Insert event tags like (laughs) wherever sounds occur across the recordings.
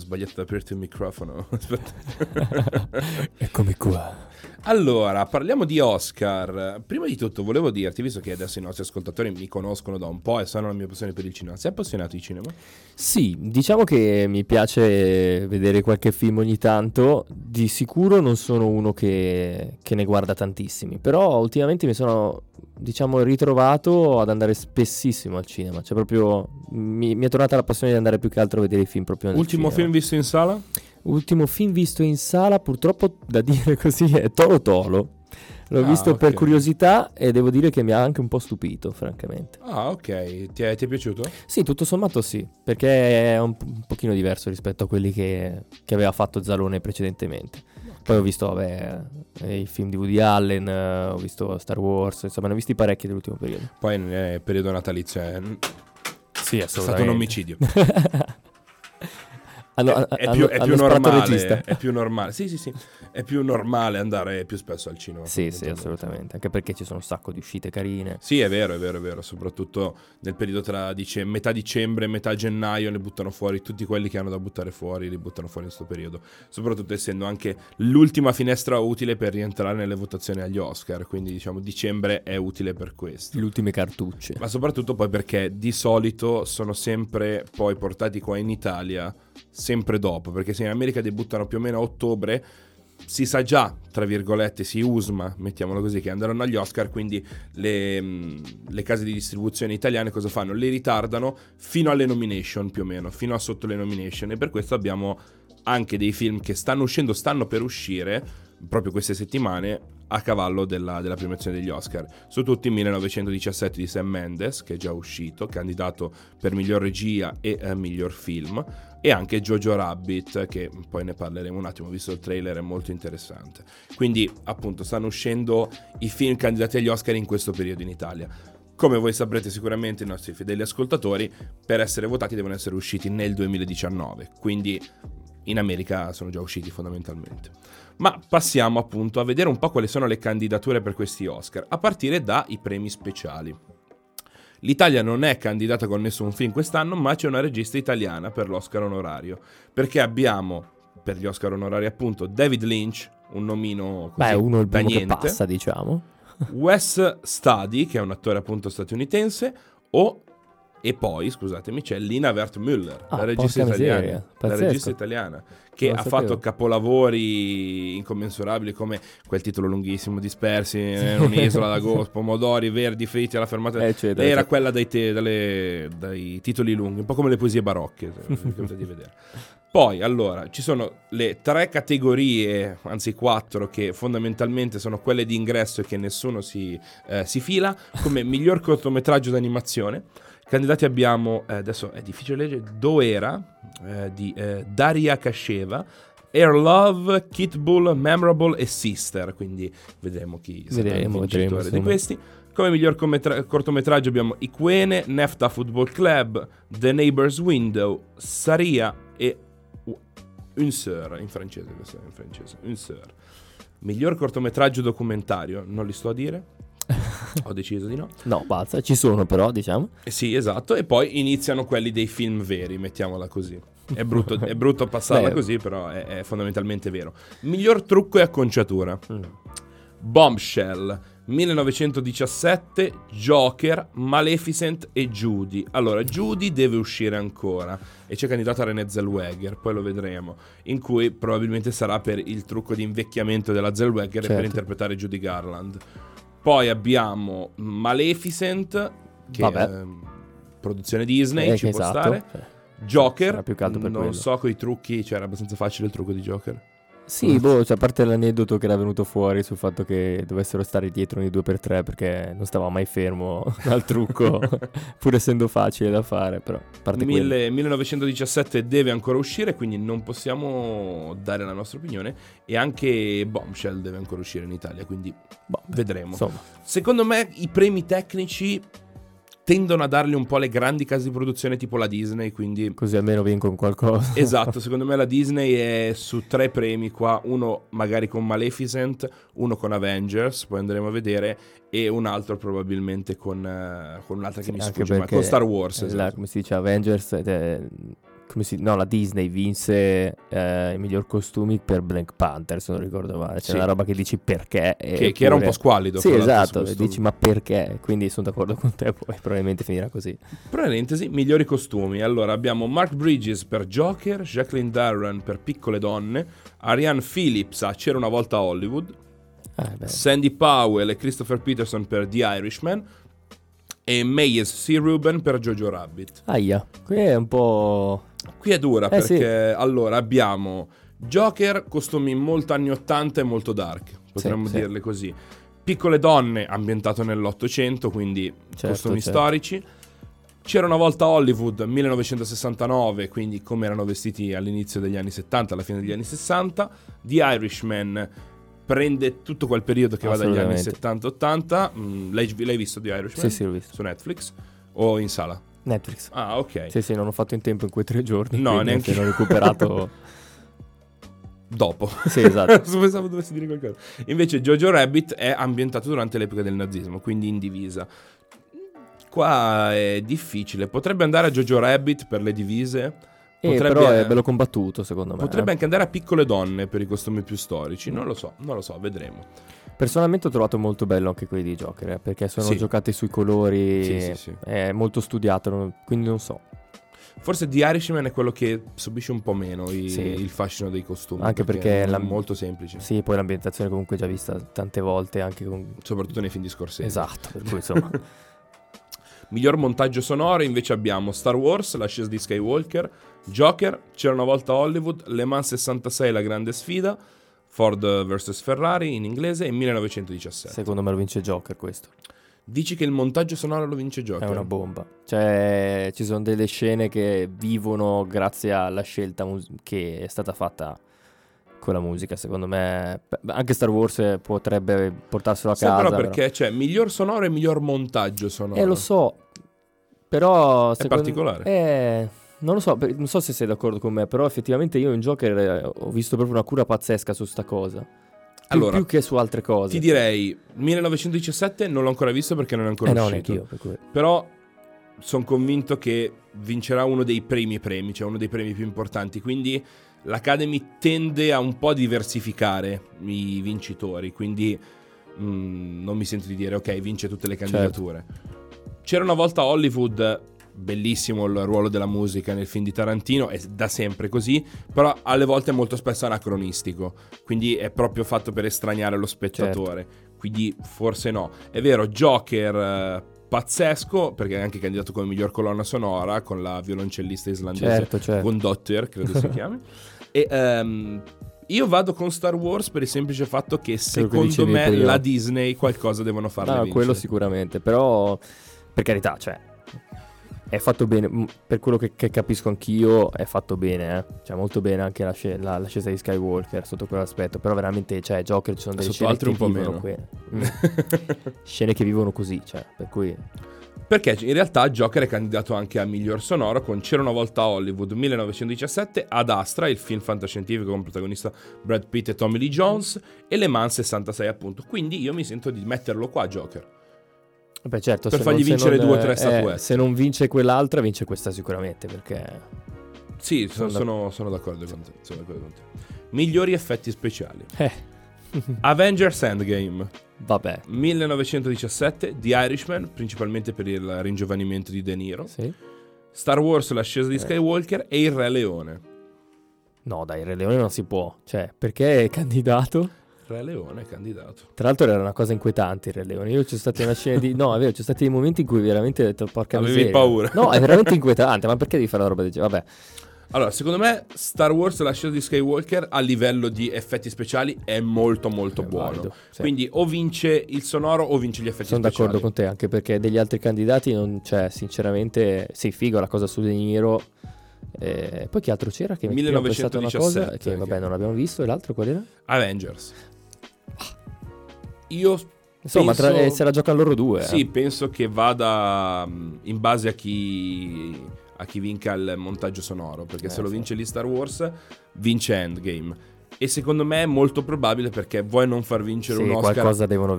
sbagliato ad aprirti il microfono. (laughs) Aspetta. Eccomi qua. Allora, parliamo di Oscar. Prima di tutto volevo dirti, visto che adesso i nostri ascoltatori mi conoscono da un po' e sanno la mia passione per il cinema, sei appassionato di cinema? Sì, diciamo che mi piace vedere qualche film ogni tanto. Di sicuro non sono uno che, che ne guarda tantissimi, però ultimamente mi sono, diciamo, ritrovato ad andare spessissimo al cinema. Cioè proprio mi, mi è tornata la passione di andare più che altro a vedere i film proprio nel Ultimo cinema. film visto in sala? Ultimo film visto in sala, purtroppo da dire così, è Toro Tolo. L'ho Ah, visto per ok. curiosità e devo dire che mi ha anche un po' stupito, francamente. Ah, ok. Ti è, ti è piaciuto? Sì, tutto sommato sì, perché è un, un pochino diverso rispetto a quelli che, che aveva fatto Zalone precedentemente. Poi ho visto, vabbè, eh, i film di Woody Allen, eh, ho visto Star Wars, insomma, ne ho visti parecchi nell'ultimo periodo. Poi nel periodo natalizio è, Sì, è stato un omicidio. (laughs) hanno, è, è più, è più normale. È più normale. Sì, sì, sì. È più normale andare più spesso al cinema. Sì, sì, assolutamente, anche perché ci sono un sacco di uscite carine. Sì, è vero, è vero, è vero. Soprattutto nel periodo tra dice, metà dicembre e metà gennaio ne buttano fuori tutti quelli che hanno da buttare fuori, li buttano fuori in questo periodo. Soprattutto essendo anche l'ultima finestra utile per rientrare nelle votazioni agli Oscar. Quindi, diciamo, dicembre è utile per questo. Le ultime cartucce. Ma soprattutto poi perché di solito sono sempre poi portati qua in Italia sempre dopo, perché se in America debuttano più o meno a ottobre, si sa già, tra virgolette, si usma, mettiamolo così, che andranno agli Oscar, quindi le, mh, le case di distribuzione italiane cosa fanno? Le ritardano fino alle nomination più o meno, fino a sotto le nomination e per questo abbiamo anche dei film che stanno uscendo, stanno per uscire proprio queste settimane a cavallo della, della premiazione degli Oscar. Su tutti 1917 di Sam Mendes, che è già uscito, candidato per miglior regia e eh, miglior film, e anche Jojo Rabbit, che poi ne parleremo un attimo, visto il trailer è molto interessante. Quindi, appunto, stanno uscendo i film candidati agli Oscar in questo periodo in Italia. Come voi saprete sicuramente i nostri fedeli ascoltatori, per essere votati devono essere usciti nel 2019, quindi in America sono già usciti fondamentalmente. Ma passiamo appunto a vedere un po' quali sono le candidature per questi Oscar, a partire dai premi speciali. L'Italia non è candidata con nessun film quest'anno, ma c'è una regista italiana per l'Oscar onorario, perché abbiamo per gli Oscar onorari appunto David Lynch, un nomino così Beh, uno il da niente, passa, diciamo. Wes Studi, che è un attore appunto statunitense, o e poi, scusatemi, c'è Lina Wertmüller, Ah, la regista italiana, la regista italiana, che Non ha sapevo. fatto capolavori incommensurabili come quel titolo lunghissimo, Dispersi in un'isola d'agosto, pomodori verdi fritti alla fermata. Eccetera, Lei era eccetera. quella dai, te- dalle- dai titoli lunghi, un po' come le poesie barocche, di (laughs) vedere. Poi, allora, ci sono le tre categorie, anzi quattro, che fondamentalmente sono quelle di ingresso e che nessuno si, eh, si fila, come miglior cortometraggio d'animazione. Candidati abbiamo, eh, adesso è difficile leggere, Doera eh, di eh, Daria Kasheva, Air Love, Kit Bull, Memorable e Sister, quindi vedremo chi sarà il vincitore vedremo, di questi. Come miglior commetra- cortometraggio abbiamo Iquene, Nefta Football Club, The Neighbor's Window, Saria e U- Une Sœur, in francese, questo è in francese, Une Sœur. Miglior cortometraggio documentario, non li sto a dire, (laughs) ho deciso di no. No, basta, ci sono però, diciamo. Eh Sì, esatto, e poi iniziano quelli dei film veri, mettiamola così. È brutto, è brutto passarla Beh. così, però è, è fondamentalmente vero. Miglior trucco e acconciatura. Mm. Bombshell 1917, Joker, Maleficent e Judy. Allora, Judy deve uscire ancora e c'è candidata René Zellweger, poi lo vedremo, in cui probabilmente sarà per il trucco di invecchiamento della Zellweger e per Certo. interpretare Judy Garland. Poi abbiamo Maleficent, che Vabbè. è produzione Disney, Eh, ci può esatto. stare. Joker, non quello. so coi trucchi, cioè era abbastanza facile il trucco di Joker. Sì, boh, cioè, a parte l'aneddoto che era venuto fuori sul fatto che dovessero stare dietro nei 2x3 perché non stava mai fermo (laughs) al trucco, (laughs) pur essendo facile da fare, però a parte quello. Mille- 1917 deve ancora uscire, quindi non possiamo dare la nostra opinione. E anche Bombshell deve ancora uscire in Italia, quindi Boh, vedremo. Insomma, Secondo me i premi tecnici tendono a dargli un po' le grandi case di produzione tipo la Disney, quindi... Così almeno vincono qualcosa. Esatto, (laughs) secondo me la Disney è su tre premi qua, uno magari con Maleficent, uno con Avengers, poi andremo a vedere, e un altro probabilmente con, uh, con un'altra che Sì, mi sfugge, ma con Star Wars. la- esatto. come si dice, Avengers, eh, come si- no, la Disney vinse eh, i miglior costumi per Black Panther, se non ricordo male. C'è Sì. una roba che dici perché. Che, che era un po' squallido. Sì, esatto, dici ma perché? Quindi sono d'accordo con te, poi probabilmente finirà così. Parentesi, migliori costumi. Allora abbiamo Mark Bridges per Joker, Jacqueline Darren per Piccole Donne, Ariane Phillips a C'era una volta a Hollywood, Ah. Sandy Powell e Christopher Peterson per The Irishman e Mayes C. Ruben per Jojo Rabbit. Aia, qui è un po'... Qui è dura Eh, sì. perché allora abbiamo Joker, costumi molto anni 80 e molto dark, potremmo sì. dirle così. Piccole donne, ambientato nell'Ottocento, quindi Certo, costumi certo. storici. C'era una volta Hollywood, 1969, quindi come erano vestiti all'inizio degli anni 70, alla fine degli anni 60. The Irishman prende tutto quel periodo che va dagli anni Assolutamente. 70-80. Mm, l'hai, l'hai visto The Irishman? Sì, sì, l'ho visto. Su Netflix? O in sala? Netflix. Ah, ok. Sì, sì, non ho fatto in tempo in quei tre giorni. No, neanche appena ho recuperato... (laughs) Dopo. sì, esatto. (laughs) Pensavo dovessi dire qualcosa. Invece Jojo Rabbit è ambientato durante l'epoca del nazismo, quindi in divisa. Qua è difficile. Potrebbe andare a Jojo Rabbit per le divise. Eh, Potrebbe, però è bello combattuto, secondo me. potrebbe eh. anche andare a piccole donne per i costumi più storici. Non lo so, non lo so, vedremo. Personalmente ho trovato molto bello anche quelli di Joker, eh, perché sono Sì. giocati sui colori, Sì, sì, sì. è molto studiato, non- quindi non so. Forse The Irishman è quello che subisce un po' meno i- Sì. il fascino dei costumi. Anche perché è la- molto semplice. Sì, poi l'ambientazione comunque già vista tante volte, anche con... Soprattutto nei film di Scorsese. Esatto, per cui (laughs) insomma... Miglior montaggio sonoro invece abbiamo Star Wars, l'ascesa di Skywalker, Joker, C'era una volta Hollywood, Le Mans 66, La grande sfida, Ford vs Ferrari in inglese e 1917. secondo me lo vince Joker questo. Dici che il montaggio sonoro lo vince Joker? È una bomba. Cioè, ci sono delle scene che vivono grazie alla scelta mus- che è stata fatta con la musica. Secondo me, anche Star Wars potrebbe portarselo a Sì, casa. però perché c'è miglior sonoro e miglior montaggio sonoro. Eh, lo so. Però. È particolare. Eh. Non lo so, non so se sei d'accordo con me, però effettivamente io in Joker eh, ho visto proprio una cura pazzesca su sta cosa. Più, Allora, più che su altre cose. Ti direi 1917 non l'ho ancora visto perché non è ancora Eh no, uscito. io, per cui. Però sono convinto che vincerà uno dei primi premi, cioè uno dei premi più importanti. Quindi l'Academy tende a un po' diversificare i vincitori. Quindi mm, non mi sento di dire ok, vince tutte le Certo. candidature. C'era una volta a Hollywood. Bellissimo il ruolo della musica nel film di Tarantino, è da sempre così, però alle volte è molto spesso anacronistico, quindi è proprio fatto per estraniare lo spettatore, Certo. quindi forse no. È vero, Joker eh, pazzesco, perché è anche candidato come miglior colonna sonora con la violoncellista islandese Certo, certo. Gondotter, credo si (laughs) chiami. E ehm, io vado con Star Wars per il semplice fatto che secondo me la Disney qualcosa devono farle No, vincere. quello sicuramente, però per carità, cioè è fatto bene, per quello che, che capisco anch'io è fatto bene, eh. cioè molto bene anche la la- l'ascesa di Skywalker sotto quell'aspetto, però veramente, cioè Joker ci sono delle Sotto scene altri che un po' vivono meno. que- (laughs) Mm. scene che vivono così, cioè, per cui Perché in realtà Joker è candidato anche a miglior sonoro con C'era una volta a Hollywood 1917, Ad Astra, il film fantascientifico con protagonista Brad Pitt e Tommy Lee Jones, e Le Mans 66 appunto. Quindi io mi sento di metterlo qua Joker. Beh, certo, Per fargli non- vincere non- due o tre eh, statuette. se non vince quell'altra, vince questa sicuramente, perché Sì, sono, Sono sono- d'accordo con te. sono d'accordo con te. Migliori effetti speciali. eh, (laughs) Avengers Endgame vabbè, 1917, The Irishman, principalmente per il ringiovanimento di De Niro. sì. Star Wars, l'ascesa di Eh. Skywalker e il Re Leone. No, dai, il Re Leone non si può, cioè, perché è candidato? Re Leone candidato. Tra l'altro era una cosa inquietante il Re Leone. Io c'è stata una scena di. No, è vero, c'è stati dei momenti in cui veramente ho detto porca Avevi miseria. paura. No, è veramente inquietante. Ma perché devi fare una roba del genere? Vabbè, Allora, secondo me Star Wars, l'ascesa di Skywalker a livello di effetti speciali è molto molto è buono. valido, sì. Quindi o vince il sonoro o vince gli effetti sono speciali. d'accordo con te, anche perché degli altri candidati non c'è, sinceramente. Sì, figo la cosa su De Niro. Eh, poi che altro c'era? Che mi prima ho pensato una cosa 1917, che vabbè non abbiamo visto. E l'altro qual era? Avengers. Io Insomma, penso- tra- eh, se la giocano loro due. Sì, eh. penso che vada mh, in base a chi, a chi vinca il montaggio sonoro, perché Eh, se lo sì. vince lì Star Wars, vince Endgame. E secondo me è molto probabile perché vuoi non far vincere Sì, un Oscar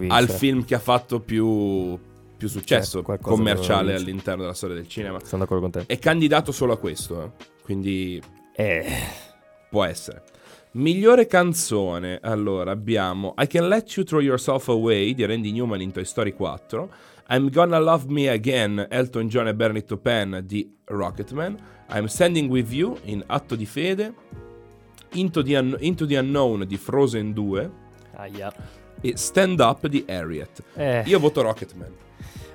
al film che ha fatto più, più successo qualcosa commerciale all'interno della storia del cinema. Sono d'accordo con te. È candidato solo a questo, eh. quindi Eh, può essere. Migliore canzone, allora abbiamo I Can Let You Throw Yourself Away di Randy Newman in Toy Story 4, I'm Gonna Love Me Again, Elton John e Bernie Taupin di Rocketman, I'm Standing With You in Atto di Fede, Into the, Un- Into the Unknown di Frozen 2 aia. e Stand Up di Harriet. Eh, Io voto Rocketman.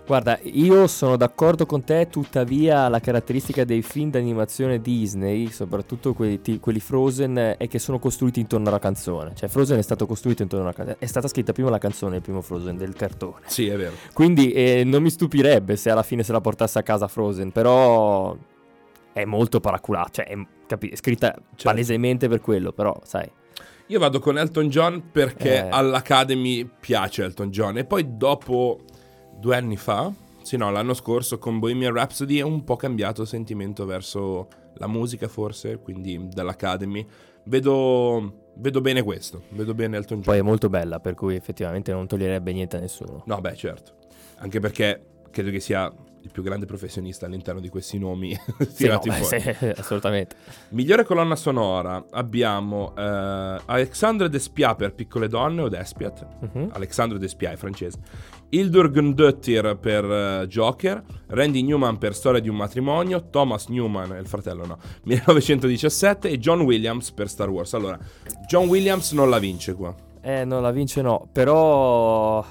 Guarda, io sono d'accordo con te, tuttavia la caratteristica dei film d'animazione Disney, soprattutto quelli, quelli Frozen, è che sono costruiti intorno alla canzone. Cioè Frozen è stato costruito intorno alla canzone. È stata scritta prima la canzone, il primo Frozen del cartone. Sì, è vero. Quindi eh, non mi stupirebbe se alla fine se la portasse a casa Frozen, però è molto paraculata, cioè è, capi- scritta palesemente per quello, però sai. Io vado con Elton John perché Eh. all'Academy piace Elton John e poi dopo due anni fa, sì no, l'anno scorso con Bohemian Rhapsody è un po' cambiato il sentimento verso la musica forse, quindi dall'Academy. Vedo, vedo bene questo, vedo bene Elton John. Poi è molto bella, per cui effettivamente non toglierebbe niente a nessuno. No, beh, certo. Anche perché credo che sia il più grande professionista all'interno di questi nomi (laughs) Sì, no, tirati beh, fuori. sì, (laughs) assolutamente. Migliore colonna sonora abbiamo eh, Alexandre Despia per Piccole Donne o Despiat. Mhm. Alexandre Despia è francese. Hildur Gundöttir per eh, Joker. Randy Newman per Storia di un matrimonio. Thomas Newman, il fratello no, (laughs) 1917. E John Williams per Star Wars. Allora, John Williams non la vince qua. Eh, non la vince no, però...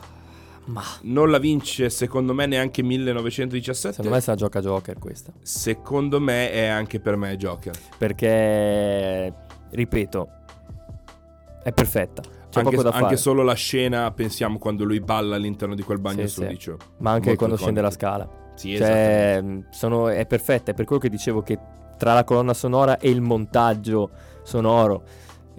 Ma Non la vince secondo me neanche 1917. secondo me se la gioca Joker questa. Secondo me è anche per me Joker. Perché, ripeto, è perfetta. C'è Anche, poco da anche fare. solo la scena, pensiamo quando lui balla all'interno di quel bagno Sì, sì. sudicio. Ma anche Molto quando scende la scala. Sì, Cioè, mh, sono- è perfetta. È per quello che dicevo che tra la colonna sonora e il montaggio sonoro,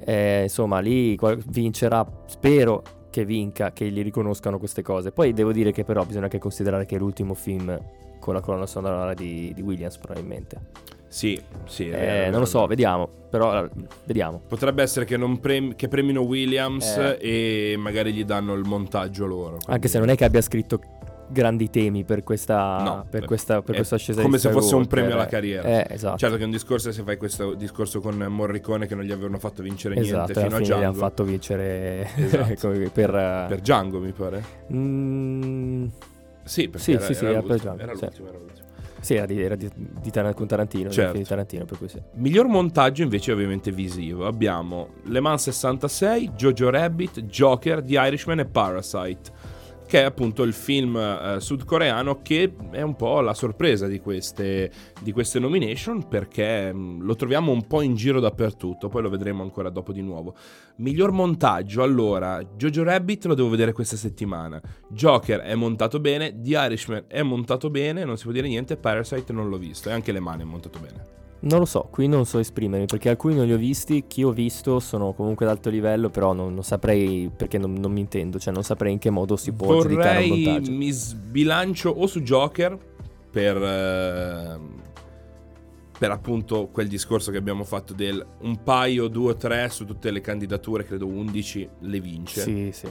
eh, insomma, lì vincerà. Spero che vinca, che gli riconoscano queste cose. Poi devo dire che, però, bisogna anche considerare che è l'ultimo film con la colonna sonora di, di Williams, probabilmente. Sì, sì. Eh, non lo so, vediamo. Però, eh, vediamo. Potrebbe essere che, non prem- che premino Williams Eh. e magari gli danno il montaggio loro. Anche quindi- se non è che abbia scritto grandi temi per questa, No, per beh, questa, per questa ascesa come se fosse un premio alla eh. carriera. Eh, esatto. Certo che un discorso se fai questo discorso con Morricone che non gli avevano fatto vincere Esatto, niente fino a fine gli hanno Django. fatto vincere Esatto. (laughs) per... eh, Per Django mi pare. mm, Sì, perché Sì, era, sì, sì, era era per Django, era l'ultimo, era l'ultimo. sì, era di, era di, di Tarantino, Certo. di Tarantino, per cui sì. Miglior montaggio invece ovviamente visivo. Abbiamo Le Mans 66, Jojo Rabbit, Joker, The Irishman e Parasite. Che è appunto il film eh, sudcoreano che è un po' la sorpresa di queste, di queste nomination perché mh, lo troviamo un po' in giro dappertutto, poi lo vedremo ancora dopo di nuovo. Miglior montaggio, allora, Jojo Rabbit lo devo vedere questa settimana, Joker è montato bene, The Irishman è montato bene, non si può dire niente, Parasite non l'ho visto e anche Le Mani è montato bene. Non lo so, qui non so esprimermi perché alcuni non li ho visti, chi ho visto sono comunque ad alto livello, però non, non saprei perché non, non mi intendo, cioè non saprei in che modo si può giudicare un Vorrei montaggio. mi sbilancio o su Joker per, ehm, per appunto quel discorso che abbiamo fatto del un paio, due o tre su tutte le candidature, credo 11 le vince. Sì, sì.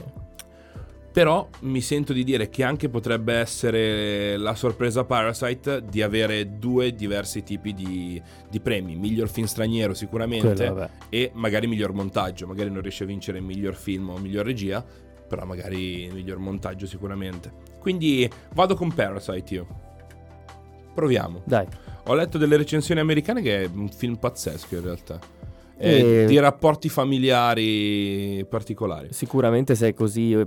Però mi sento di dire che anche potrebbe essere la sorpresa Parasite di avere due diversi tipi di, di premi. Miglior film straniero sicuramente Quello, e magari miglior montaggio. Magari non riesce a vincere miglior film o miglior regia, però magari miglior montaggio sicuramente. Quindi vado con Parasite io. Proviamo. Dai, Ho letto delle recensioni americane che è un film pazzesco in realtà. E- Di rapporti familiari particolari. sicuramente se è così eh,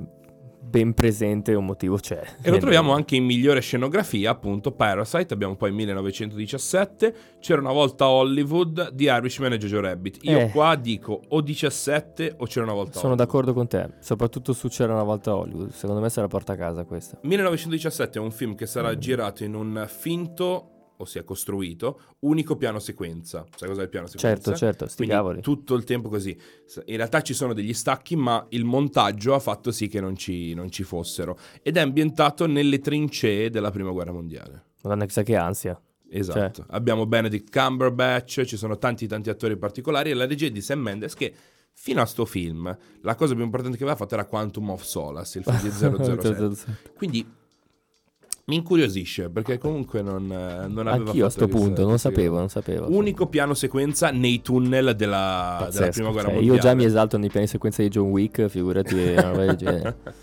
ben presente un motivo c'è. E lo troviamo anche in migliore scenografia, appunto, Parasite, abbiamo poi 1917, C'era una volta Hollywood, The Irishman e Jojo Rabbit. Io Eh. qua dico o 17 o C'era una volta Sono Hollywood. d'accordo con te, soprattutto su C'era una volta Hollywood, secondo me se la porta a casa questa. 1917 è un film che sarà girato in un finto o si è costruito, unico piano sequenza. Sai cos'è il piano sequenza? Certo, certo, sti Quindi cavoli. tutto il tempo così. In realtà ci sono degli stacchi, ma il montaggio ha fatto sì che non ci, non ci fossero. Ed è ambientato nelle trincee della prima guerra mondiale. Madonna, chissà che ansia. Esatto. Abbiamo Benedict Cumberbatch, ci sono tanti tanti attori particolari e la regia di Sam Mendes che fino a sto film la cosa più importante che aveva fatto era Quantum of Solace, il film di (laughs) 007. Quindi mi incuriosisce perché comunque non, eh, non aveva Anch'io a fatto sto punto, non sapevo, non sapevo. Unico piano sequenza nei tunnel della, della Pazzesco, prima guerra cioè, mondiale. Io già mi esalto nei piani sequenza di John Wick, figurati. (laughs)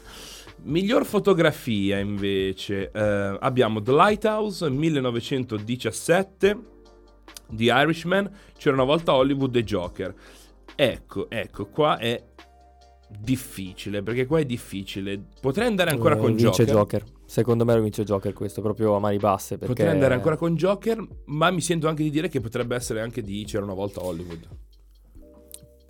Miglior fotografia invece eh, abbiamo The Lighthouse 1917, The Irishman, c'era una volta Hollywood e Joker. Ecco, ecco, qua è difficile, perché qua è difficile. Potrei andare ancora Eh, con vince Joker. Secondo me lo vince Joker questo, proprio a mani basse. Perché... Potrei andare ancora con Joker, ma mi sento anche di dire che potrebbe essere anche di C'era una volta Hollywood.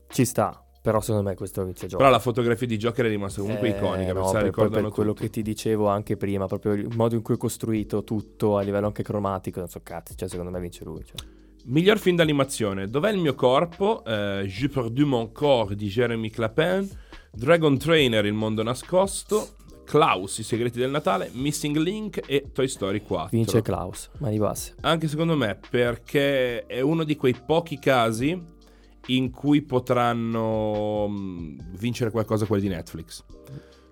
Ci sta, però secondo me questo vince Joker. Però la fotografia di Joker è rimasta comunque Eh, iconica, no, per, ricordano per quello che ti dicevo anche prima, proprio il modo in cui è costruito tutto a livello anche cromatico, non so cazzi, cioè secondo me vince lui. Cioè. Miglior film d'animazione: Dov'è il mio corpo? Eh, J'ai perdu mon corps di Jeremy Clapin. Dragon Trainer, Il mondo nascosto. Klaus, I segreti del Natale. Missing Link e Toy Story 4. Vince Klaus, mani basse. Anche secondo me, perché è uno di quei pochi casi in cui potranno mm, vincere qualcosa quelli di Netflix.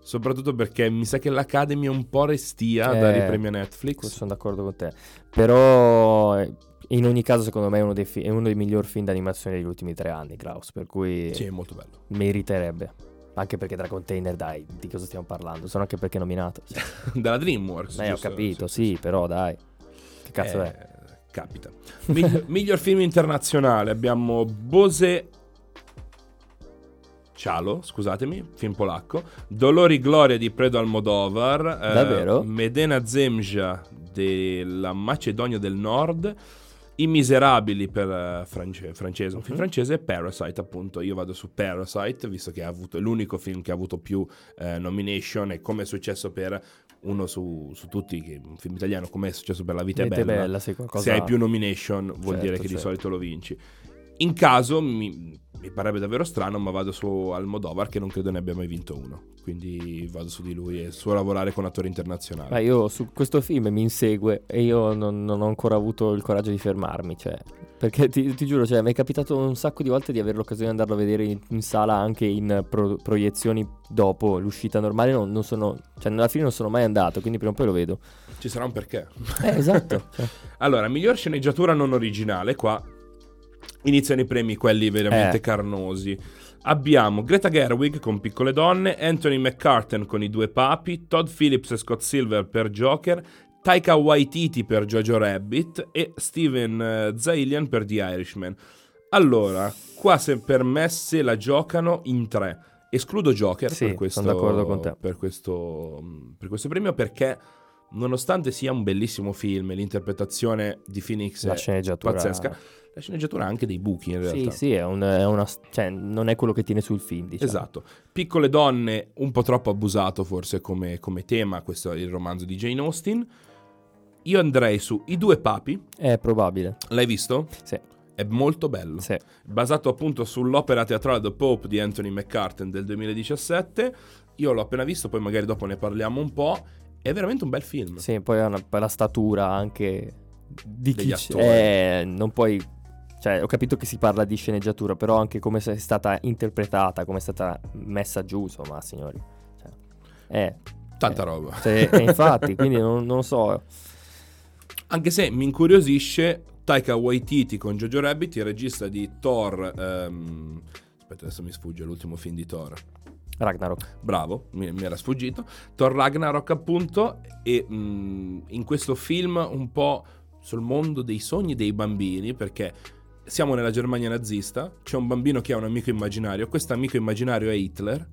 Soprattutto perché mi sa che l'Academy è un po' restia a Eh, dare i premi a Netflix. Sono d'accordo con te. Però eh, in ogni caso secondo me è uno dei, fi- è uno dei migliori film d'animazione degli ultimi tre anni, Klaus, per cui Sì, è molto bello. meriterebbe. Anche perché tra container, dai, di cosa stiamo parlando? Sono anche perché nominato. (laughs) Dalla DreamWorks. eh, ho capito, sì, però dai. Che cazzo Eh, è? Capita. Migli- (laughs) miglior film internazionale abbiamo Bose Cialo, scusatemi, film polacco. Dolori Gloria di Predo Almodovar. eh, Davvero? Medena Zemja della Macedonia del Nord. I Miserabili per eh, france- francese, un film francese e Parasite appunto, io vado su Parasite visto che ha avuto, è l'unico film che ha avuto più eh, nomination e come è successo per uno su, su tutti, che un film italiano come è successo per La vita è bella, bella, sì, qualcosa... se hai più nomination vuol Certo, dire che di certo. solito lo vinci. In caso mi, mi parebbe davvero strano, ma vado su Almodovar che non credo ne abbia mai vinto uno. Quindi vado su di lui e su lavorare con attori internazionali. Ma io su questo film mi insegue e io non, non ho ancora avuto il coraggio di fermarmi, cioè, perché ti, ti giuro, cioè, mi è capitato un sacco di volte di avere l'occasione di andarlo a vedere in, in sala anche in pro- proiezioni dopo l'uscita normale, non, non sono, cioè, alla fine non sono mai andato, quindi prima o poi lo vedo. Ci sarà un perché. Eh, esatto. (laughs) cioè. Allora, miglior sceneggiatura non originale, qua iniziano i premi, quelli veramente Eh. carnosi. Abbiamo Greta Gerwig con Piccole Donne, Anthony McCartan con I Due Papi, Todd Phillips e Scott Silver per Joker, Taika Waititi per Jojo Rabbit e Steven eh, Zaillian per The Irishman. Allora, qua se per me se la giocano in tre. Escludo Joker Sì, per, questo, per questo per questo premio perché nonostante sia un bellissimo film l'interpretazione di Phoenix La è pazzesca, la sceneggiatura ha anche dei buchi in Sì, realtà. sì, è, un- è una... Cioè, non è quello che tiene sul film, diciamo. Esatto. Piccole donne, un po' troppo abusato forse come, come tema, questo è il romanzo di Jane Austen. Io andrei su I due papi, È probabile, l'hai visto? sì. È molto bello. sì. Basato appunto sull'opera teatrale The Pope di Anthony McCartan del 2017. Io l'ho appena visto, poi magari dopo ne parliamo un po'. È veramente un bel film. Sì, poi ha una, poi la statura anche di Degli chi attori. eh, non puoi cioè ho capito che si parla di sceneggiatura, però anche come è stata interpretata, come è stata messa giù, insomma, signori. Cioè, eh, Tanta eh, roba. eh, infatti, (laughs) quindi non, non lo so. Anche se mi incuriosisce Taika Waititi con Jojo Rabbit, il regista di Thor. ehm, Aspetta, adesso mi sfugge l'ultimo film di Thor. Ragnarok. Bravo, mi, mi era sfuggito. Thor Ragnarok, appunto. E mh, in questo film un po' sul mondo dei sogni dei bambini, perché siamo nella Germania nazista. C'è un bambino che ha un amico immaginario. Questo amico immaginario è Hitler.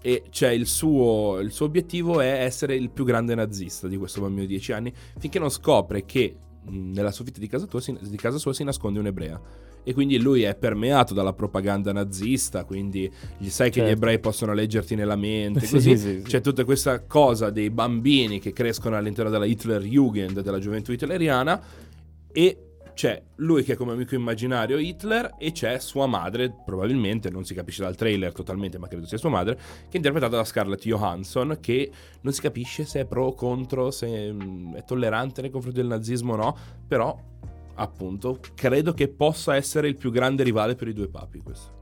E c'è il suo, il suo obiettivo è essere il più grande nazista di questo bambino di 10 anni, finché non scopre che mh, nella soffitta di casa, tua di casa sua si nasconde un'ebrea. E quindi lui è permeato dalla propaganda nazista, quindi gli sai che gli Certo. ebrei possono leggerti nella mente, (laughs) Sì, così sì, sì. c'è tutta questa cosa dei bambini che crescono all'interno della Hitler Jugend, della gioventù hitleriana, e c'è lui che è come amico immaginario Hitler e c'è sua madre, probabilmente, non si capisce dal trailer totalmente, ma credo sia sua madre, che è interpretata da Scarlett Johansson, che non si capisce se è pro o contro, se mm, è tollerante nei confronti del nazismo o no, però appunto credo che possa essere il più grande rivale per i due papi questo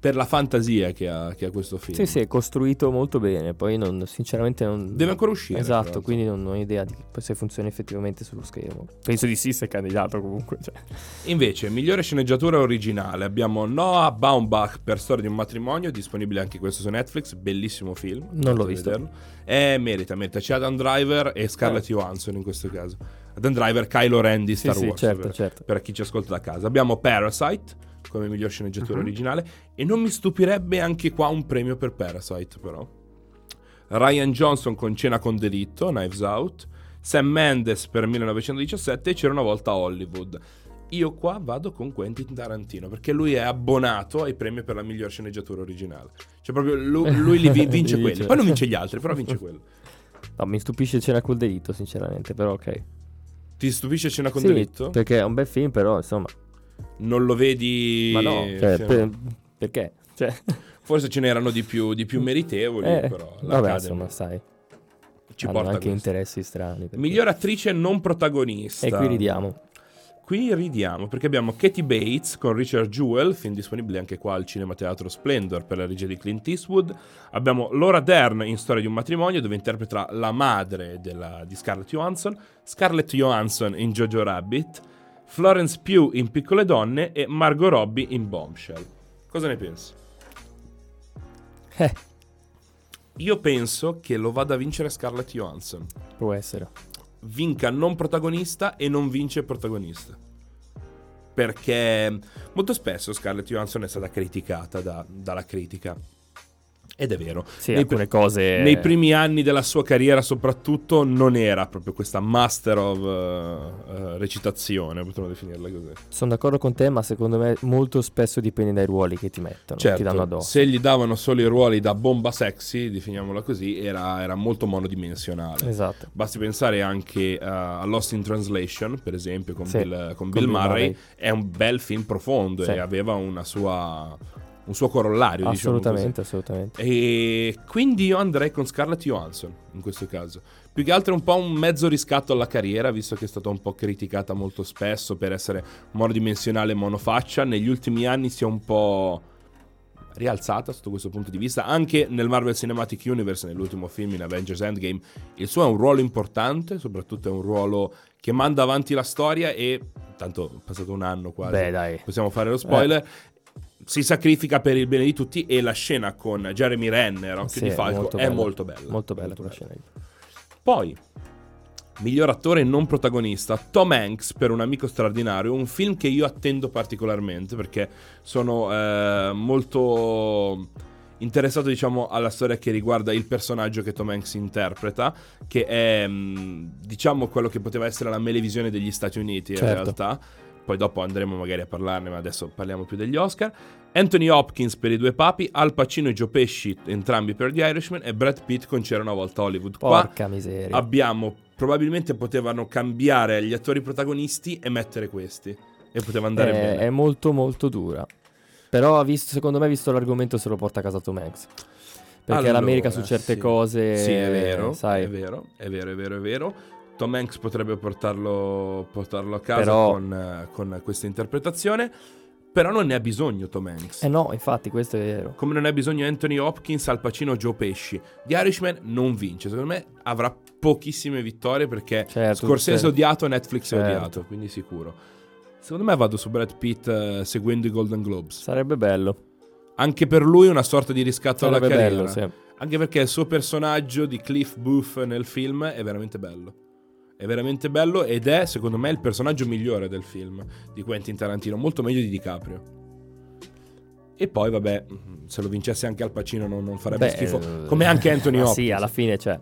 per la fantasia che ha, che ha, questo film. Sì, sì, è costruito molto bene. Poi, non, sinceramente, non. Deve ancora uscire. Esatto, quindi non ho idea di se funziona effettivamente sullo schermo. Penso di sì, se è candidato comunque. Cioè. Invece, migliore sceneggiatura originale. Abbiamo Noah Baumbach per Storia di un matrimonio, disponibile anche questo su Netflix. Bellissimo film. Non l'ho visto. Vederlo. Eh, merita, merita. C'è Adam Driver e Scarlett eh. Johansson in questo caso. Adam Driver, Kylo Ren di Star sì, Wars. Sì, certo, per, certo. per chi ci ascolta da casa. Abbiamo Parasite come miglior sceneggiatura uh-huh. originale e non mi stupirebbe anche qua un premio per Parasite però. Ryan Johnson con Cena con delitto, Knives Out, Sam Mendes per 1917 e c'era una volta Hollywood. Io qua vado con Quentin Tarantino perché lui è abbonato ai premi per la miglior sceneggiatura originale. Cioè proprio lui, (laughs) lui li vince quelli, poi non vince gli altri, però vince quello. (laughs) No, mi stupisce Cena col delitto, sinceramente, però ok. Ti stupisce Cena con sì, delitto? Perché è un bel film, però insomma non lo vedi... Ma no, cioè, per, perché? Cioè. Forse ce n'erano di più, di più (laughs) meritevoli, eh, però... Vabbè, insomma, sai. Ci Hanno porta anche questo. interessi strani. Perché... Miglior attrice non protagonista. E qui ridiamo. Qui ridiamo perché abbiamo Katie Bates con Richard Jewell, film disponibile anche qua al Cinema Teatro Splendor per la regia di Clint Eastwood. Abbiamo Laura Dern in Storia di un matrimonio dove interpreta la madre della, di Scarlett Johansson, Scarlett Johansson in Jojo Rabbit, Florence Pugh in Piccole Donne e Margot Robbie in Bombshell. Cosa ne pensi? Eh. Io penso che lo vada a vincere Scarlett Johansson. Può essere. Vinca non protagonista e non vince protagonista. Perché molto spesso Scarlett Johansson è stata criticata da, dalla critica ed è vero. Sì, nei, alcune cose... Nei primi anni della sua carriera soprattutto non era proprio questa master of uh, uh, recitazione, potremmo definirla così. Sono d'accordo con te, ma secondo me molto spesso dipende dai ruoli che ti mettono, certo, ti danno addosso. Se gli davano solo i ruoli da bomba sexy, definiamola così, era, era molto monodimensionale. Esatto. Basti pensare anche uh, a Lost in Translation, per esempio, con, sì, Bill, con Bill, Bill Murray. Murray. È un bel film profondo sì. e aveva una sua un suo corollario. Diciamo assolutamente, diciamo assolutamente. E quindi io andrei con Scarlett Johansson in questo caso. Più che altro è un po' un mezzo riscatto alla carriera, visto che è stata un po' criticata molto spesso per essere monodimensionale e monofaccia. Negli ultimi anni si è un po' rialzata sotto questo punto di vista. Anche nel Marvel Cinematic Universe, nell'ultimo film in Avengers Endgame, il suo è un ruolo importante, soprattutto è un ruolo che manda avanti la storia e tanto è passato un anno quasi. Beh, dai. Possiamo fare lo spoiler. Si sacrifica per il bene di tutti e la scena con Jeremy Renner, Occhio sì, di Falco, molto è molto bella. Molto bella quella scena. Poi, miglior attore non protagonista, Tom Hanks per Un amico straordinario, un film che io attendo particolarmente perché sono eh, molto interessato diciamo alla storia che riguarda il personaggio che Tom Hanks interpreta che è mm, diciamo quello che poteva essere la melevisione degli Stati Uniti certo. in realtà poi dopo andremo magari a parlarne, ma adesso parliamo più degli Oscar. Anthony Hopkins per i due papi, Al Pacino e Joe Pesci entrambi per The Irishman e Brad Pitt con C'era una volta Hollywood. Porca Qua miseria. Abbiamo, probabilmente potevano cambiare gli attori protagonisti e mettere questi. E poteva andare è, bene. È molto molto dura. Però visto, secondo me, visto l'argomento, se lo porta a casa Tom Hanks. Perché allora, l'America su certe sì. cose... Sì, è vero, sai. è vero, è vero, è vero, è vero. Tom Hanks potrebbe portarlo, portarlo a casa però... con, con questa interpretazione. Però non ne ha bisogno Tom Hanks. Eh no, infatti, questo è vero. Come non ne ha bisogno Anthony Hopkins, Al Pacino, Joe Pesci. The Irishman non vince. Secondo me avrà pochissime vittorie perché certo, Scorsese è odiato, Netflix certo. è odiato, quindi sicuro. Secondo me vado su Brad Pitt uh, seguendo i Golden Globes. Sarebbe bello. Anche per lui una sorta di riscatto Sarebbe alla carriera. Bello, sì. Anche perché il suo personaggio di Cliff Booth nel film è veramente bello. È veramente bello ed è, secondo me, il personaggio migliore del film di Quentin Tarantino, molto meglio di DiCaprio. E poi, vabbè, se lo vincesse anche Al Pacino non, non farebbe Beh, schifo. Eh, come anche Anthony Hopkins. Sì, alla fine, cioè...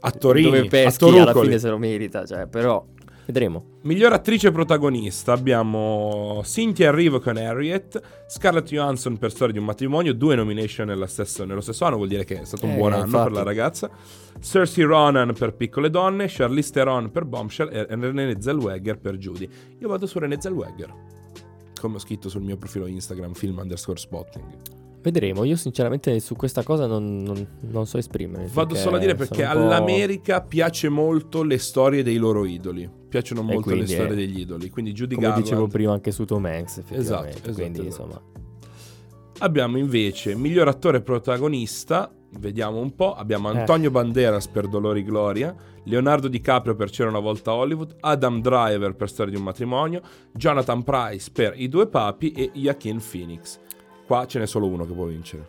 Attorini, dove peschi, alla fine se lo merita, cioè, però... Vedremo. Miglior attrice protagonista abbiamo Cynthia Erivo con Harriet, Scarlett Johansson per Storia di un matrimonio, due nomination nello stesso, nello stesso anno, vuol dire che è stato un Eh, buon anno infatti. per la ragazza. Cersei Ronan per Piccole Donne, Charlize Theron per Bombshell e Renée Zellweger per Judy. Io vado su Renée Zellweger, come ho scritto sul mio profilo Instagram, film underscore spotting. Vedremo. Io sinceramente su questa cosa non, non- non so esprimermi. Vado solo a dire perché all'America piace molto le storie dei loro idoli. Piacciono E molto le è- storie degli idoli. Quindi Judy Come Garland. dicevo prima anche su Tom Hanks, effettivamente. Esatto, esatto, Quindi, esatto. insomma, Abbiamo invece miglior attore protagonista. Vediamo un po'. Abbiamo Eh. Antonio Banderas per Dolori Gloria, Leonardo DiCaprio per C'era una volta Hollywood, Adam Driver per Storia di un matrimonio, Jonathan Price per I due papi e Joaquin Phoenix. Qua ce n'è solo uno che può vincere.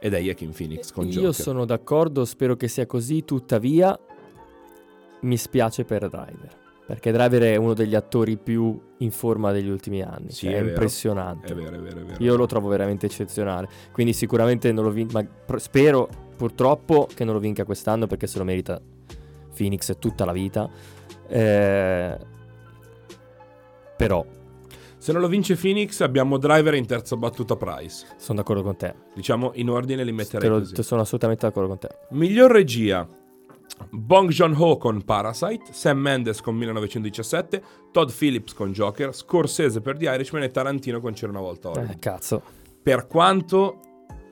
Ed è Joaquin Phoenix con io Joker. sono d'accordo, spero che sia così. Tuttavia, mi spiace per Driver. Perché Driver è uno degli attori più in forma degli ultimi anni. Sì, cioè, è è, impressionante. È vero, è vero, è vero. Io lo trovo veramente eccezionale. Quindi sicuramente non lo vinca. Ma pr- spero purtroppo che non lo vinca quest'anno perché se lo merita Phoenix tutta la vita. Eh, però Se non lo vince Phoenix, abbiamo Driver in terza battuta Price. sono d'accordo con te. Diciamo in ordine li metterei Te lo- sono assolutamente d'accordo con te. Miglior regia. Bong Joon-ho con Parasite, Sam Mendes con 1917, Todd Phillips con Joker, Scorsese per The Irishman e Tarantino con C'era una volta Hollywood. Eh, cazzo. Per quanto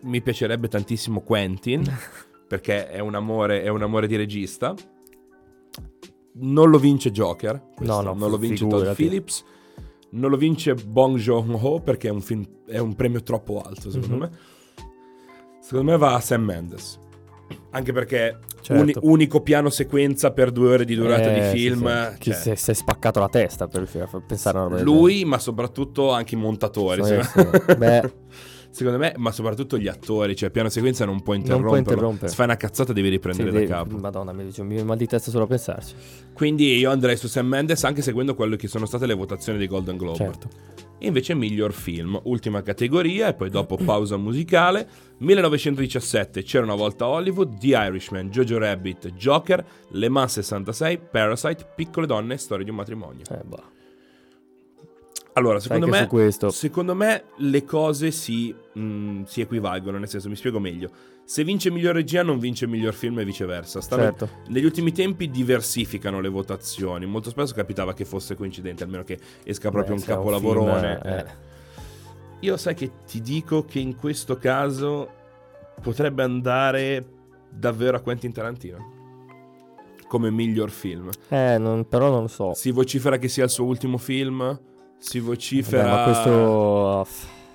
mi piacerebbe tantissimo Quentin, (laughs) perché è un amore, è un amore di regista, non lo vince Joker, No, no, non lo vince Todd figurati. Phillips, non lo vince Bong Joon-ho perché è un, film, è un premio troppo alto secondo Mhm. me. Secondo me va a Sam Mendes. Anche perché Certo. uni- unico piano sequenza per due ore di durata Eh, di sì, film. sì. Chi cioè, si, è, si è spaccato la testa per pensare a una roba lui, ma soprattutto anche i montatori. Sì, secondo, sì. (laughs) Beh, secondo me, ma soprattutto gli attori. Cioè, piano sequenza non interromperlo. interrompere. Se fai una cazzata, devi riprendere sì, da capo. Madonna, mi dice, viene mal di testa solo a pensarci. Quindi io andrei su Sam Mendes, anche seguendo quello che sono state le votazioni dei Golden Globe. Certo. Invece miglior film, ultima categoria, e poi dopo pausa musicale. 1917, C'era una volta Hollywood, The Irishman, Jojo Rabbit, Joker, Le Mans 66, Parasite, Piccole donne, Storia di un matrimonio. Eh, bah. Allora, secondo me, secondo me le cose si, mh, si equivalgono, nel senso, mi spiego meglio. Se vince miglior regia non vince miglior film e viceversa. Stanno- Certo. Negli ultimi tempi diversificano le votazioni. Molto spesso capitava che fosse coincidente, almeno che esca proprio Beh, un capolavorone. film, eh, eh. Io sai che ti dico che in questo caso potrebbe andare davvero a Quentin Tarantino. Come miglior film. Eh, non- però non lo so. Si vocifera che sia il suo ultimo film. Si vocifera. Vabbè, ma questo...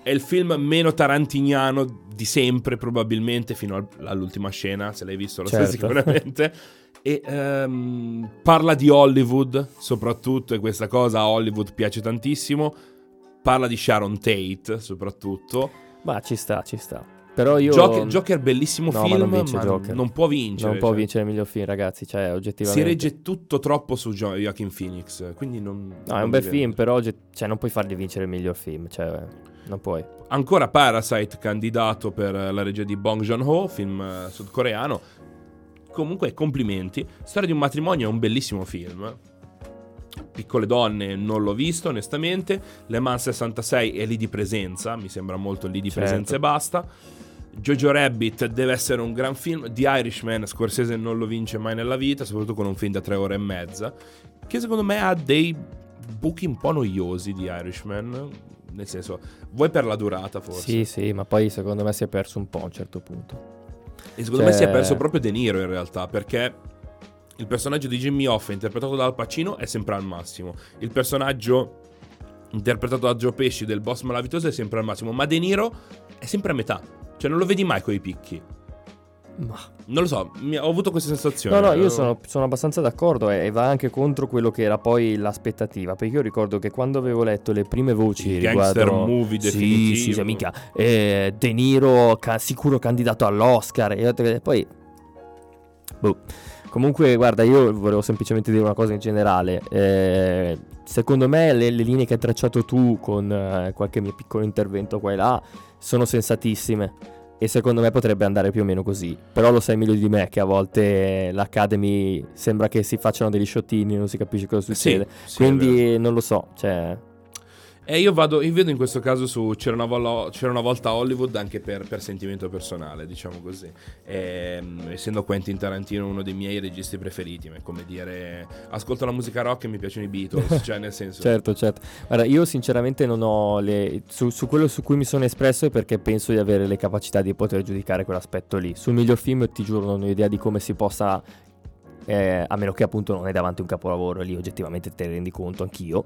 È il film meno tarantiniano di sempre, probabilmente, fino al- all'ultima scena. Se l'hai visto, lo sai Certo. sicuramente. (laughs) E ehm, parla di Hollywood, soprattutto, e questa cosa a Hollywood piace tantissimo. Parla di Sharon Tate, soprattutto. Ma ci sta, ci sta. Però io... Joker, Joker, bellissimo No, ma film, non ma, non, Joker. non può vincere. non può cioè. vincere il miglior film, ragazzi. Cioè, Si oggettivamente... regge tutto troppo su Jo- Joaquin Phoenix. Quindi non. No, è un bel film, però cioè, non puoi fargli vincere il miglior film. Cioè, non puoi. Ancora Parasite, candidato per la regia di Bong Joon-ho, film eh, sudcoreano. Comunque, complimenti. Storia di un matrimonio è un bellissimo film. Piccole donne non l'ho visto, onestamente. Le Mans 66 è lì di presenza, mi sembra molto lì di Certo. presenza e basta. Jojo Rabbit deve essere un gran film. The Irishman, Scorsese non lo vince mai nella vita, soprattutto con un film da tre ore e mezza. Che secondo me ha dei buchi un po' noiosi di Irishman. Nel senso, vuoi per la durata forse? Sì, sì, ma poi secondo me si è perso un po' a un certo punto. E secondo me si è Cioè- perso proprio De Niro in realtà, perché il personaggio di Jimmy Hoffa interpretato da Al Pacino è sempre al massimo. Il personaggio interpretato da Joe Pesci del boss malavitoso è sempre al massimo, ma De Niro è sempre a metà. Cioè non lo vedi mai coi picchi. Ma... Non lo so, ho avuto questa sensazione. No, no, io sono, sono abbastanza d'accordo e, e va anche contro quello che era poi l'aspettativa. Perché io ricordo che quando avevo letto le prime voci Il gangster riguardo... movie Sì, definitivo. sì, sì, mica. Eh, De Niro ca- sicuro candidato all'Oscar. E poi... Boh. Comunque, guarda, io volevo semplicemente dire una cosa in generale. Eh, secondo me le, le linee che hai tracciato tu con eh, qualche mio piccolo intervento qua e là sono sensatissime. e secondo me potrebbe andare più o meno così. Però lo sai meglio di me che a volte l'Academy sembra che si facciano degli sciottini, non si capisce cosa succede. Sì, sì, Quindi non lo so, cioè e io vado, io vedo in questo caso su C'era una, vo- c'era una volta Hollywood anche per, per, sentimento personale, diciamo così. E, ehm, essendo Quentin Tarantino uno dei miei registi preferiti, è come dire ascolto la musica rock e mi piacciono i Beatles, (laughs) cioè nel senso. certo, certo. Guarda, io sinceramente non ho le su, su, quello su cui mi sono espresso è perché penso di avere le capacità di poter giudicare quell'aspetto lì. Sul miglior film ti giuro non ho idea di come si possa eh, a meno che appunto non è davanti un capolavoro, lì oggettivamente te ne rendi conto anch'io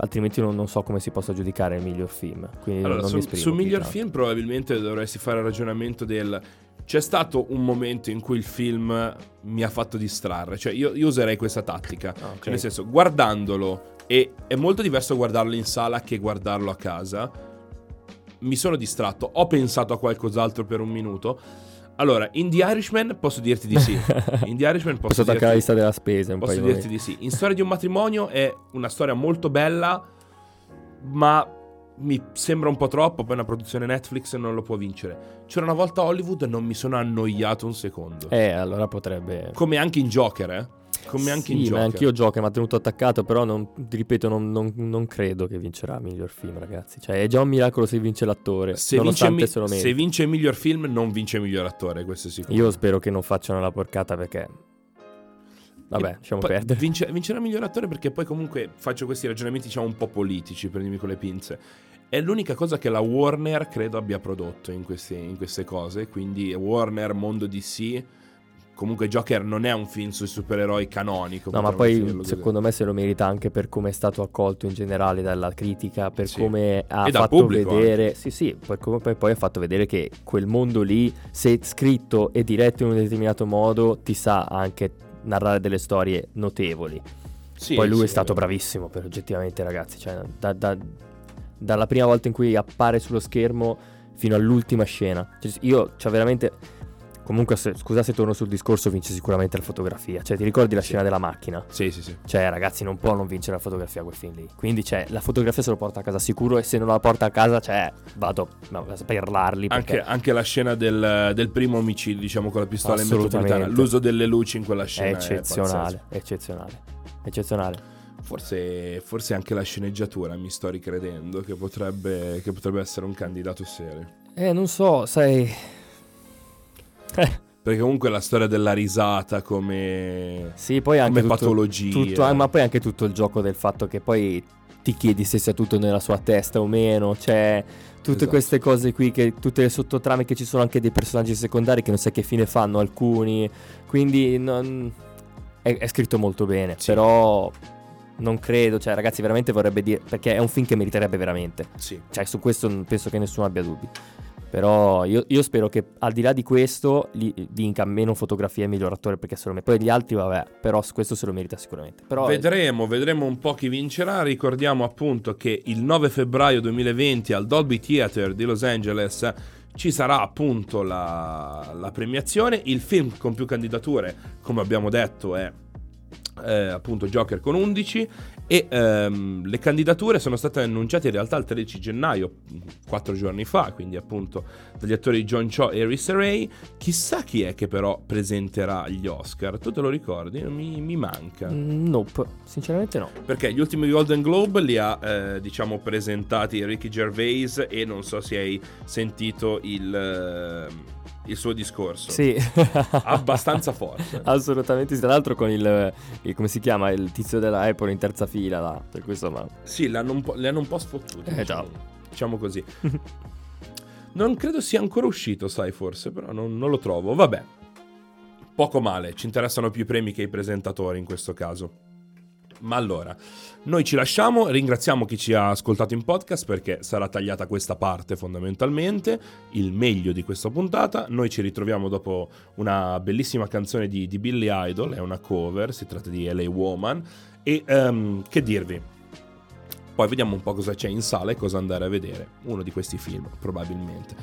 altrimenti non, non, so come si possa giudicare il miglior film. Quindi allora, non su, mi esprimo. Sul miglior film probabilmente dovresti fare il ragionamento del... C'è stato un momento in cui il film mi ha fatto distrarre, cioè io, io userei questa tattica, okay. cioè nel senso guardandolo, e è molto diverso guardarlo in sala che guardarlo a casa, mi sono distratto, ho pensato a qualcos'altro per un minuto, allora, in The Irishman posso dirti di sì. (laughs) In The Irishman posso, posso attaccare la lista della spesa. posso dirti di sì. In Storia di un matrimonio è una storia molto bella, ma mi sembra un po' troppo. Poi una produzione Netflix non lo può vincere. C'era una volta Hollywood e non mi sono annoiato un secondo. Eh, allora potrebbe. Come anche in Joker, eh. Come anche sì, in Joker. ma anch'io Joker mi ha tenuto attaccato, però non, ripeto, non, non, non, credo che vincerà miglior film, ragazzi. Cioè, è già un miracolo se vince l'attore, se vince, mi- se, se vince miglior film, non vince miglior attore, questo è sicuro. Io spero che non facciano la porcata perché... Vabbè, lasciamo perdere. Vince, vincerà miglior attore perché poi comunque faccio questi ragionamenti, diciamo, un po' politici, prendimi con le pinze. È l'unica cosa che la Warner credo abbia prodotto in queste, in queste cose, quindi Warner, mondo DC comunque Joker non è un film sui supereroi canonico. No, ma poi secondo me se lo merita anche per come è stato accolto in generale dalla critica, per sì. come ha e fatto vedere... Anche. Sì, sì, per come poi, poi ha fatto vedere che quel mondo lì, se scritto e diretto in un determinato modo, ti sa anche narrare delle storie notevoli. Sì, poi lui sì, è stato bravissimo per oggettivamente ragazzi, cioè da, da, dalla prima volta in cui appare sullo schermo fino all'ultima scena. Cioè, io, cioè veramente Comunque, se, scusa se torno sul discorso, vince sicuramente la fotografia. Cioè, ti ricordi la sì. scena della macchina? Sì, sì, sì. Cioè, ragazzi, non può non vincere la fotografia quel film lì. Quindi, cioè, la fotografia se lo porta a casa sicuro. E se non la porta a casa, cioè, vado a parlarli. Perché... Anche, anche, la scena del, del, primo omicidio, diciamo, con la pistola in metropolitana. L'uso delle luci in quella scena è eccezionale. È eccezionale. Eccezionale. Forse, forse, anche la sceneggiatura mi sto ricredendo che potrebbe, che potrebbe essere un candidato serio. Eh, non so, sai eh. Perché comunque la storia della risata come, sì, poi anche come tutto, patologia. Tutto, ma poi anche tutto il gioco del fatto che poi ti chiedi se sia tutto nella sua testa o meno. Cioè, tutte esatto. queste cose qui, che, tutte le sottotrame che ci sono anche dei personaggi secondari che non sai che fine fanno alcuni. Quindi non... è, è, scritto molto bene, sì. però non credo, cioè ragazzi veramente vorrebbe dire, perché è un film che meriterebbe veramente. Sì. Cioè su questo penso che nessuno abbia dubbi. Però io, io, spero che al di là di questo li, vinca meno fotografia e miglior attore perché se lo merita. Poi gli altri, vabbè, però questo se lo merita sicuramente. Però vedremo, vedremo un po' chi vincerà. Ricordiamo appunto che il 9 febbraio 2020 al Dolby Theatre di Los Angeles ci sarà appunto la, la premiazione. Il film con più candidature, come abbiamo detto, è eh, appunto Joker con 11 e ehm, le candidature sono state annunciate in realtà il 13 gennaio, quattro giorni fa, quindi appunto dagli attori John Cho e Rissa Ray. Chissà chi è che però presenterà gli Oscar, tu te lo ricordi? Mi, mi manca. Mm, nope, sinceramente no. Perché gli ultimi Golden Globe li ha eh, diciamo presentati Ricky Gervais e non so se hai sentito il... Eh, il suo discorso. Sì. Abbastanza forte. (laughs) Assolutamente Tra l'altro con il, il, come si chiama, il tizio della Apple in terza fila là. Per cui insomma... Sì, l'hanno un po', le hanno un po' sfottuti. Eh, diciamo, diciamo così. (laughs) non credo sia ancora uscito, sai, forse, però non, non lo trovo. Vabbè. Poco male, ci interessano più i premi che i presentatori in questo caso. Ma allora, noi ci lasciamo, ringraziamo chi ci ha ascoltato in podcast perché sarà tagliata questa parte fondamentalmente, il meglio di questa puntata. Noi ci ritroviamo dopo una bellissima canzone di, di Billy Idol, è una cover, si tratta di LA Woman. E um, che dirvi? Poi vediamo un po' cosa c'è in sala e cosa andare a vedere. Uno di questi film, probabilmente.